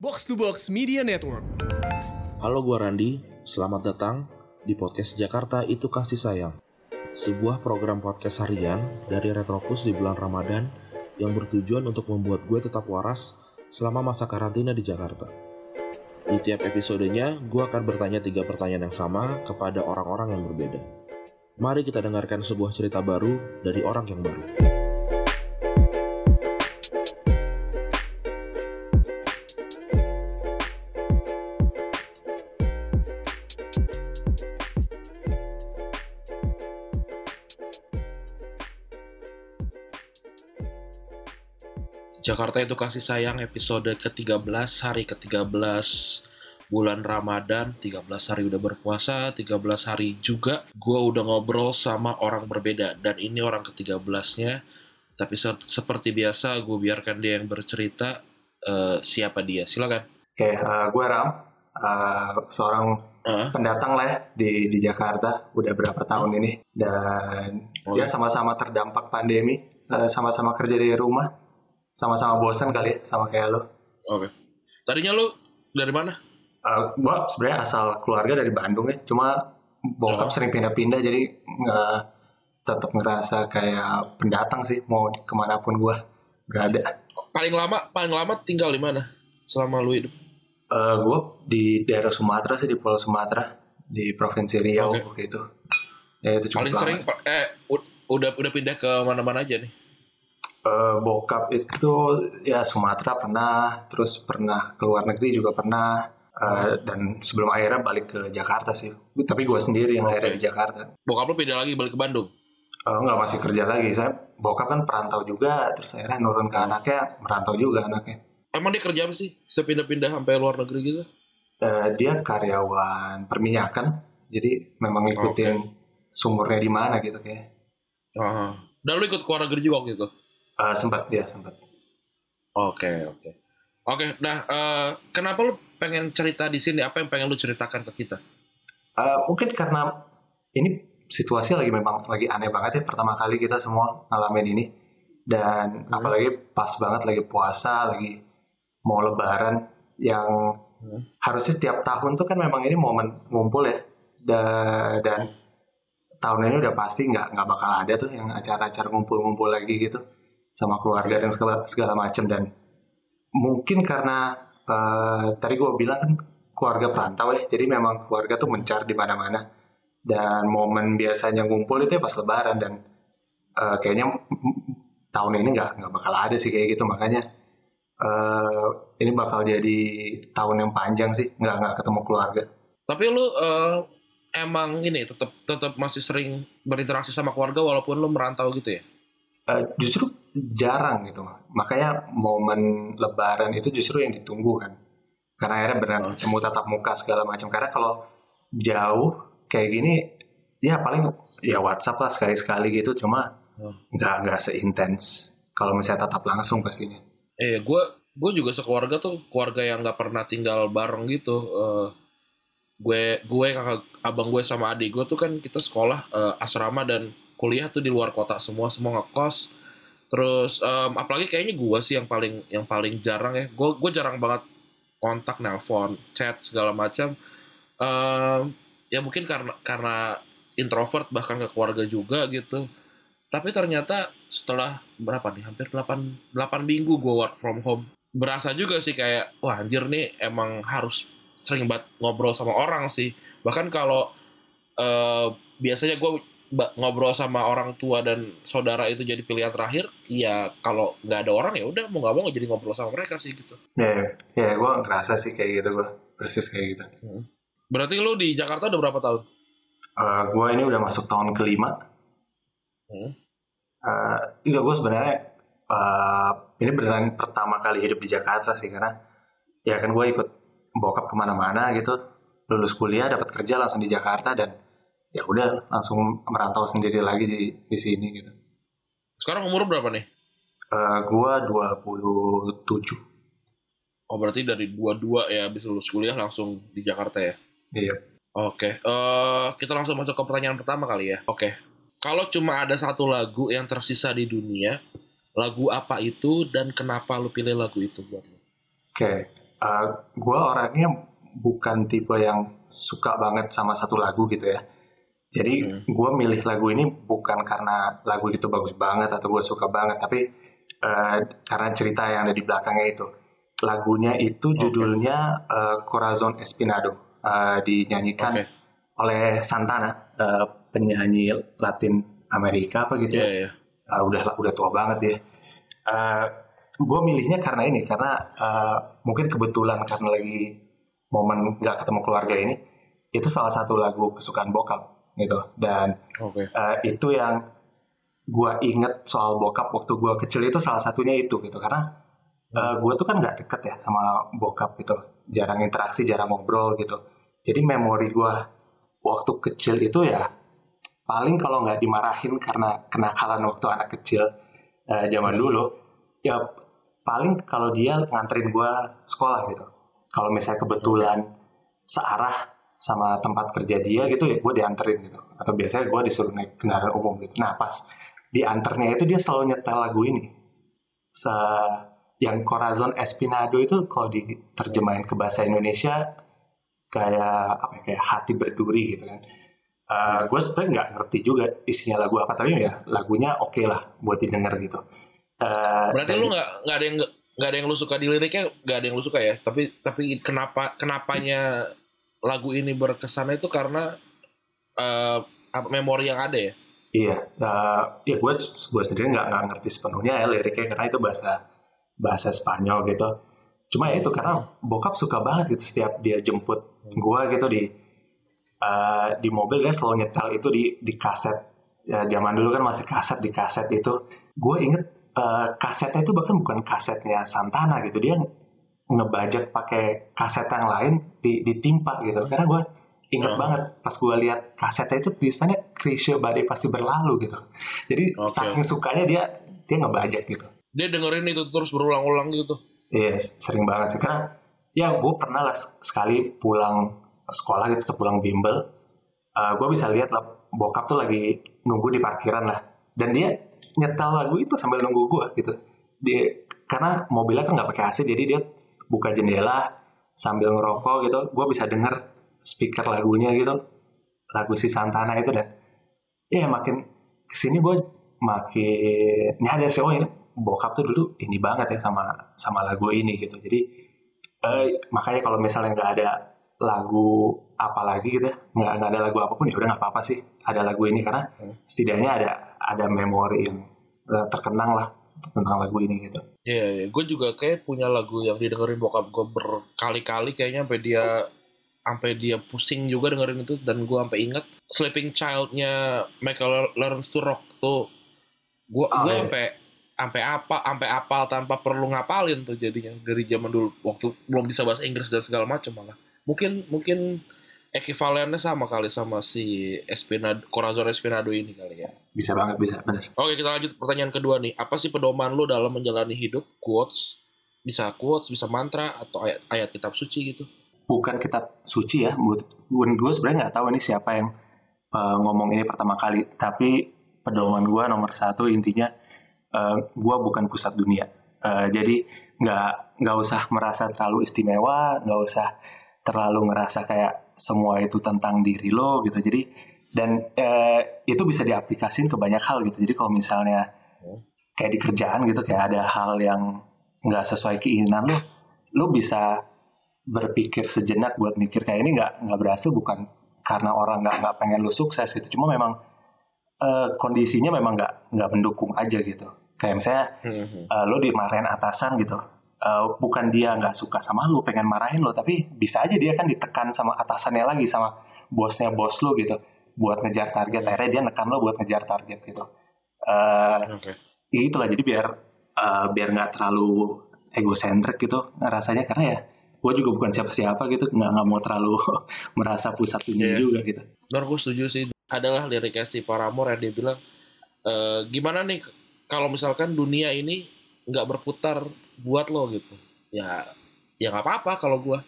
Box to Box Media Network. Halo gua Randi, selamat datang di podcast Jakarta Itu Kasih Sayang. Sebuah program podcast harian dari Retropus di bulan Ramadan yang bertujuan untuk membuat gue tetap waras selama masa karantina di Jakarta. Di tiap episodenya, gue akan bertanya tiga pertanyaan yang sama kepada orang-orang yang berbeda. Mari kita dengarkan sebuah cerita baru dari orang yang baru. Jakarta itu kasih sayang episode ke-13 hari ke-13 bulan Ramadan 13 hari udah berpuasa 13 hari juga gue udah ngobrol sama orang berbeda dan ini orang ke-13 nya tapi se- seperti biasa gue biarkan dia yang bercerita Eh, siapa dia. Silakan. Oke, eh, gue Ram, eh, seorang Ah, pendatang lah ya di di Jakarta, udah berapa tahun ini. Dan Oh, ya sama-sama terdampak pandemi, sama-sama kerja di rumah, sama-sama bosan kali ya, sama kayak lo. oke tadinya lu dari mana Eh, gue sebenarnya asal keluarga dari Bandung ya, cuma bokap Oh. sering pindah-pindah jadi nggak tetap ngerasa kayak pendatang sih, mau ke mana pun gue berada. paling lama paling lama tinggal di mana selama lu hidup Eh gue di daerah Sumatera sih di Pulau Sumatera di Provinsi Riau Oke. waktu itu. Ya itu cukup paling lama. sering eh udah udah pindah ke mana-mana aja nih Eh, bokap itu ya Sumatera pernah, terus pernah ke luar negeri juga pernah, eh, dan sebelum akhirnya balik ke Jakarta sih. Tapi gue sendiri yang akhirnya di Jakarta. bokap lu pindah lagi balik ke Bandung Eh, nggak masih kerja lagi. Saya bokap kan perantau juga, terus akhirnya nurun ke anaknya, merantau juga anaknya. Emang dia kerja apa sih? Bisa pindah-pindah sampai luar negeri gitu? Eh, dia karyawan perminyakan, jadi memang ngikutin sumurnya di mana gitu kayak. Ah. Dan lu ikut ke luar negeri juga waktu itu? Eh, sempat dia sempat. Oke, oke. Oke, nah eh, kenapa lu pengen cerita di sini? Apa yang pengen lu ceritakan ke kita? Eh, mungkin karena ini situasi lagi memang lagi aneh banget ya pertama kali kita semua ngalamin ini dan Hmm. apalagi pas banget lagi puasa lagi mau lebaran yang Hmm. harusnya setiap tahun tuh kan memang ini momen ngumpul ya Da- dan tahun ini udah pasti nggak nggak bakal ada tuh yang acara-acara ngumpul-ngumpul lagi gitu sama keluarga dan segala segala macam. Dan mungkin karena eh, tadi gue bilang kan keluarga perantau ya. Jadi memang keluarga tuh mencar di mana-mana. Dan momen biasanya ngumpul itu ya pas lebaran. Dan eh, kayaknya tahun ini nggak nggak bakal ada sih kayak gitu. Makanya eh, ini bakal jadi tahun yang panjang sih. Nggak nggak ketemu keluarga. Tapi lu eh, emang ini tetap tetap masih sering berinteraksi sama keluarga walaupun lu merantau gitu ya? Eh, justru jarang gitu. Makanya momen lebaran itu justru yang ditunggu kan. Karena akhirnya benar ketemu tatap muka segala macam. Karena kalau jauh kayak gini ya paling ya WhatsApp lah sekali-sekali gitu. Cuma Oh. nggak nggak seintens. Kalau misalnya tatap langsung pastinya. Eh, gue gue juga sekeluarga tuh keluarga yang nggak pernah tinggal bareng gitu. Eh, gue gue kakak abang gue sama adik gue tuh kan kita sekolah eh, asrama dan kuliah tuh di luar kota. Semua semua ngekos. Terus em, apalagi kayaknya gue sih yang paling yang paling jarang ya. Gue gue jarang banget kontak, nelpon, chat segala macam. Em, ya mungkin karena karena introvert bahkan ke keluarga juga gitu. Tapi ternyata setelah berapa nih? Hampir 8, 8 minggu gue work from home. Berasa juga sih kayak, wah anjir nih emang harus sering banget ngobrol sama orang sih. Bahkan kalau eh, biasanya gue ngobrol sama orang tua dan saudara itu jadi pilihan terakhir, ya kalau nggak ada orang ya udah mau nggak mau nggak jadi ngobrol sama mereka sih gitu. ya ya gue ngerasa sih kayak gitu gue persis kayak gitu Berarti lu di Jakarta udah berapa tahun? Eh, gue ini udah masuk tahun kelima Hmm. Eh, enggak gue sebenarnya eh, ini beneran pertama kali hidup di Jakarta sih karena ya kan gue ikut bokap ke mana-mana gitu lulus kuliah dapat kerja langsung di Jakarta dan ya udah langsung merantau sendiri lagi di di sini gitu. Sekarang umur berapa nih? Eh, gue 27 Oh berarti dari dua-dua ya habis lulus kuliah langsung di Jakarta ya? iya. Oke, eh, kita langsung masuk ke pertanyaan pertama kali ya. Oke, kalau cuma ada satu lagu yang tersisa di dunia, lagu apa itu dan kenapa lu pilih lagu itu buat lu? Oke, uh, gue orangnya bukan tipe yang suka banget sama satu lagu gitu ya. Jadi Hmm. gue milih lagu ini bukan karena lagu itu bagus banget atau gue suka banget, tapi uh, karena cerita yang ada di belakangnya itu. Lagunya itu judulnya uh, Corazon Espinado, uh, dinyanyikan Oke. oleh Santana, uh, penyanyi Latin Amerika apa gitu ya. iya. Uh, udah udah tua banget dia. gue milihnya karena ini karena uh, mungkin kebetulan karena lagi momen nggak ketemu keluarga ini itu salah satu lagu kesukaan bokap gitu. Dan Oke. uh, itu yang gue inget soal bokap waktu gue kecil itu salah satunya itu gitu. Karena uh, gue tuh kan nggak deket ya sama bokap gitu. Jarang interaksi jarang ngobrol gitu. Jadi memori gue waktu kecil itu ya paling kalau nggak dimarahin karena kenakalan waktu anak kecil uh, zaman dulu ya paling kalau dia nganterin gue sekolah gitu. Kalau misalnya kebetulan searah sama tempat kerja dia gitu ya gue dianterin gitu. Atau biasanya gue disuruh naik kendaraan umum gitu. Nah pas diantarnya itu dia selalu nyetel lagu ini. Se yang Corazon Espinado itu kalau diterjemahin ke bahasa Indonesia kayak apa ya, kayak hati berduri gitu kan. Uh, gue sebenarnya nggak ngerti juga isinya lagu apa tapi ya lagunya oke lah buat didengar gitu. Uh, Berarti lu nggak nggak ada yang nggak ada yang lu suka di liriknya, nggak ada yang lu suka ya. Tapi tapi kenapa kenapanya lagu ini berkesan itu karena apa memori yang ada ya. Iya, uh, ya gue gue sendiri nggak nggak ngerti sepenuhnya ya liriknya karena itu bahasa bahasa Spanyol gitu. Cuma ya itu karena bokap suka banget gitu setiap dia jemput gue gitu di uh, di mobil dia selalu nyetel itu di di kaset. Ya zaman dulu kan masih kaset di kaset itu. Gue inget uh, kasetnya itu bahkan bukan kasetnya Santana gitu dia ngebajak pakai kaset yang lain di ditimpa gitu. Karena gue inget Oh. banget pas gue lihat kasetnya itu tulisannya Krisya Badai pasti berlalu gitu. Jadi Oke. saking sukanya dia dia ngebajak gitu. Dia dengerin itu terus berulang-ulang gitu. Iya sering banget sih karena ya gue pernah lah sekali pulang sekolah gitu atau pulang bimbel, gue bisa lihat lah bokap tuh lagi nunggu di parkiran lah dan dia nyetel lagu itu sambil nunggu gue gitu. Dia karena mobilnya kan nggak pakai AC jadi dia buka jendela sambil ngerokok gitu, gue bisa denger speaker lagunya gitu, lagu si Santana itu dan ya makin ke sini gue makin nyadar sih oh ini bokap tuh dulu ini banget ya sama sama lagu ini gitu. Jadi eh, makanya kalau misalnya nggak ada lagu apa lagi gitu ya nggak nggak ada lagu apa pun ya udah nggak apa-apa sih ada lagu ini. Karena Hmm. setidaknya ada ada memori yang eh, terkenang lah tentang lagu ini gitu Iya, iya. gue juga kayak punya lagu yang didengerin bokap gue berkali-kali kayaknya sampai dia sampai dia pusing juga dengerin itu dan gue sampai inget Sleeping Child-nya Michael Lawrence to Rock tuh gue Ah, gue iya. sampai sampai apa sampai apal tanpa perlu ngapalin tuh jadinya dari zaman dulu waktu belum bisa bahasa Inggris dan segala macam malah mungkin mungkin ekivalennya sama kali sama si Espinado Corazon Espinado ini kali ya bisa banget bisa bener Oke kita lanjut pertanyaan kedua nih. Apa sih pedoman lu dalam menjalani hidup? Quotes, bisa quotes, bisa mantra atau ayat, ayat kitab suci gitu? bukan kitab suci ya buat gue sebenarnya nggak tahu ini siapa yang eh, ngomong ini pertama kali tapi pedoman gue nomor satu intinya gue bukan pusat dunia Eh, jadi nggak nggak usah merasa terlalu istimewa nggak usah terlalu ngerasa kayak semua itu tentang diri lo gitu jadi dan eh, itu bisa diaplikasiin ke banyak hal gitu. Jadi kalau misalnya kayak di kerjaan gitu kayak ada hal yang nggak sesuai keinginan lo lo bisa berpikir sejenak buat mikir kayak ini nggak nggak berhasil bukan karena orang nggak nggak pengen lo sukses gitu. Cuma memang eh, kondisinya memang nggak nggak mendukung aja gitu. Kayak misalnya eh, lo dimarahin atasan gitu Eh, bukan dia nggak suka sama lo pengen marahin lo tapi bisa aja dia kan ditekan sama atasannya lagi sama bosnya bos lo gitu buat ngejar target akhirnya dia nekan lo buat ngejar target gitu Eh, Oke. ya itulah jadi biar eh, biar nggak terlalu egosentrik gitu rasanya karena ya gue juga bukan siapa-siapa gitu nggak nggak mau terlalu merasa pusat dunia Iya. juga gitu Benar gue setuju sih. Adalah liriknya si Paramore yang dia bilang, e, gimana nih kalau misalkan dunia ini nggak berputar buat lo gitu? Ya, ya nggak apa-apa kalau gue.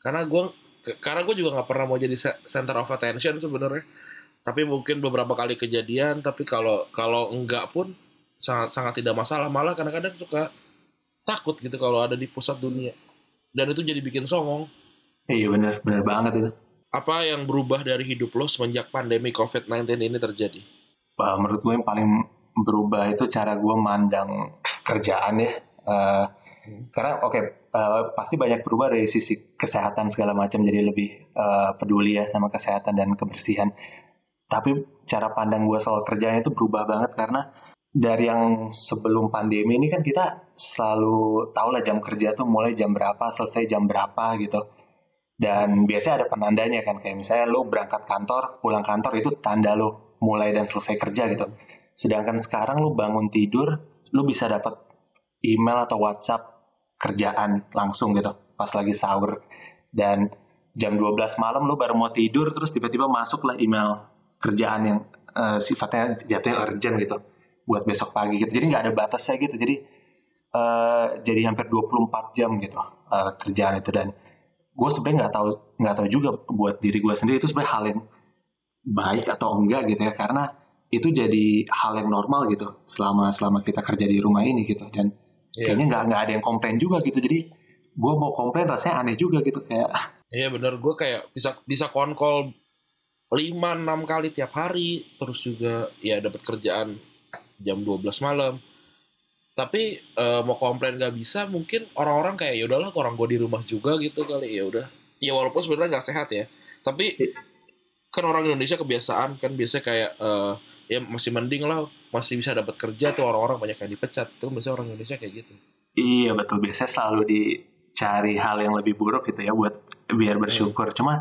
Karena gue karena gue juga nggak pernah mau jadi center of attention sebenarnya. Tapi mungkin beberapa kali kejadian. Tapi kalau kalau enggak pun sangat sangat tidak masalah. Malah kadang-kadang suka takut gitu kalau ada di pusat dunia. dan itu jadi bikin songong. Iya bener, bener banget itu. Apa yang berubah dari hidup lo semenjak pandemi COVID-19 ini terjadi? Wah, menurut gue yang paling berubah itu cara gue mandang kerjaan ya. Uh, Karena oke, uh, pasti banyak berubah dari sisi kesehatan segala macam jadi lebih uh, peduli ya sama kesehatan dan kebersihan. Tapi cara pandang gue soal kerjaan itu berubah banget karena dari yang sebelum pandemi ini kan kita selalu tahu lah jam kerja tuh mulai jam berapa, selesai jam berapa gitu. Dan biasanya ada penandanya kan kayak misalnya lo berangkat kantor, pulang kantor itu tanda lo mulai dan selesai kerja gitu. Sedangkan sekarang lo bangun tidur, lo bisa dapat email atau WhatsApp kerjaan langsung gitu pas lagi sahur dan jam 12 malam lo baru mau tidur terus tiba-tiba masuklah email kerjaan yang uh, sifatnya jatuhnya urgent gitu buat besok pagi gitu. Jadi nggak ada batasnya gitu. Jadi uh, jadi hampir 24 jam gitu uh, kerjaan itu dan gue sebenarnya nggak tahu nggak tahu juga buat diri gue sendiri itu sebenarnya hal yang baik atau enggak gitu ya karena itu jadi hal yang normal gitu selama selama kita kerja di rumah ini gitu dan yeah. kayaknya nggak nggak ada yang komplain juga gitu. Jadi gue mau komplain rasanya aneh juga gitu kayak iya yeah, bener. Gue kayak bisa bisa konkol lima enam kali tiap hari. Terus juga ya dapat kerjaan jam 12 malam. Tapi uh, mau komplain gak bisa mungkin orang-orang kayak ya udahlah orang gue di rumah juga gitu kali. Ya udah. Ya walaupun sebenarnya nggak sehat ya. Tapi kan orang Indonesia kebiasaan kan biasa kayak uh, ya masih mending lah masih bisa dapat kerja tuh orang-orang banyak yang dipecat. Tuh biasanya orang Indonesia kayak gitu. Iya betul. Biasanya selalu dicari hal yang lebih buruk gitu ya buat biar bersyukur. Hmm. cuma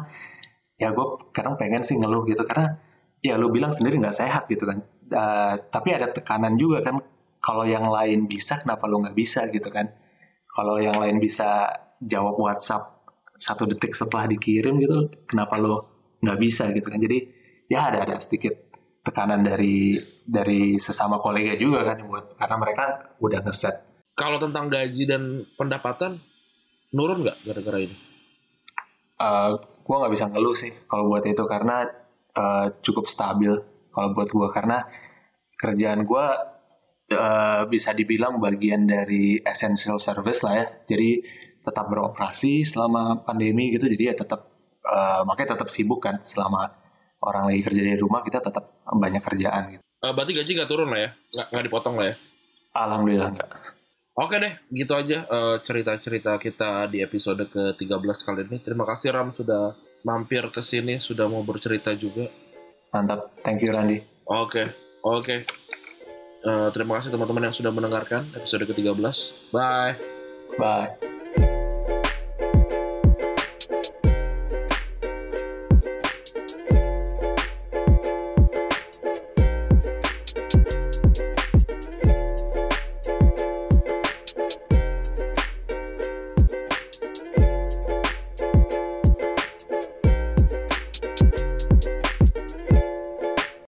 ya gue kadang pengen sih ngeluh gitu. Karena ya lu bilang sendiri nggak sehat gitu kan. Uh, tapi ada tekanan juga kan. Kalau yang lain bisa kenapa lo nggak bisa gitu kan? Kalau yang lain bisa jawab WhatsApp satu detik setelah dikirim gitu kenapa lo nggak bisa gitu kan? Jadi ya ada ada sedikit tekanan dari dari sesama kolega juga kan buat karena mereka udah ngeset kalau tentang gaji dan pendapatan nurun nggak gara-gara ini uh, gue nggak bisa ngeluh sih kalau buat itu karena uh, cukup stabil kalau buat gue karena kerjaan gue uh, bisa dibilang bagian dari essential service lah ya. Jadi tetap beroperasi selama pandemi gitu. Jadi ya tetap uh, makanya tetap sibuk kan selama orang lagi kerja di rumah kita tetap banyak kerjaan gitu. Uh, berarti gaji nggak turun lah ya? Nggak, nggak dipotong lah ya? Alhamdulillah nggak. Oke deh, gitu aja cerita-cerita uh, kita di episode ke-13 kali ini. Terima kasih Ram sudah mampir ke sini, sudah mau bercerita juga. Mantap, thank you Randy. Oke, oke. Uh, terima kasih teman-teman yang sudah mendengarkan episode ke-13. Bye. Bye.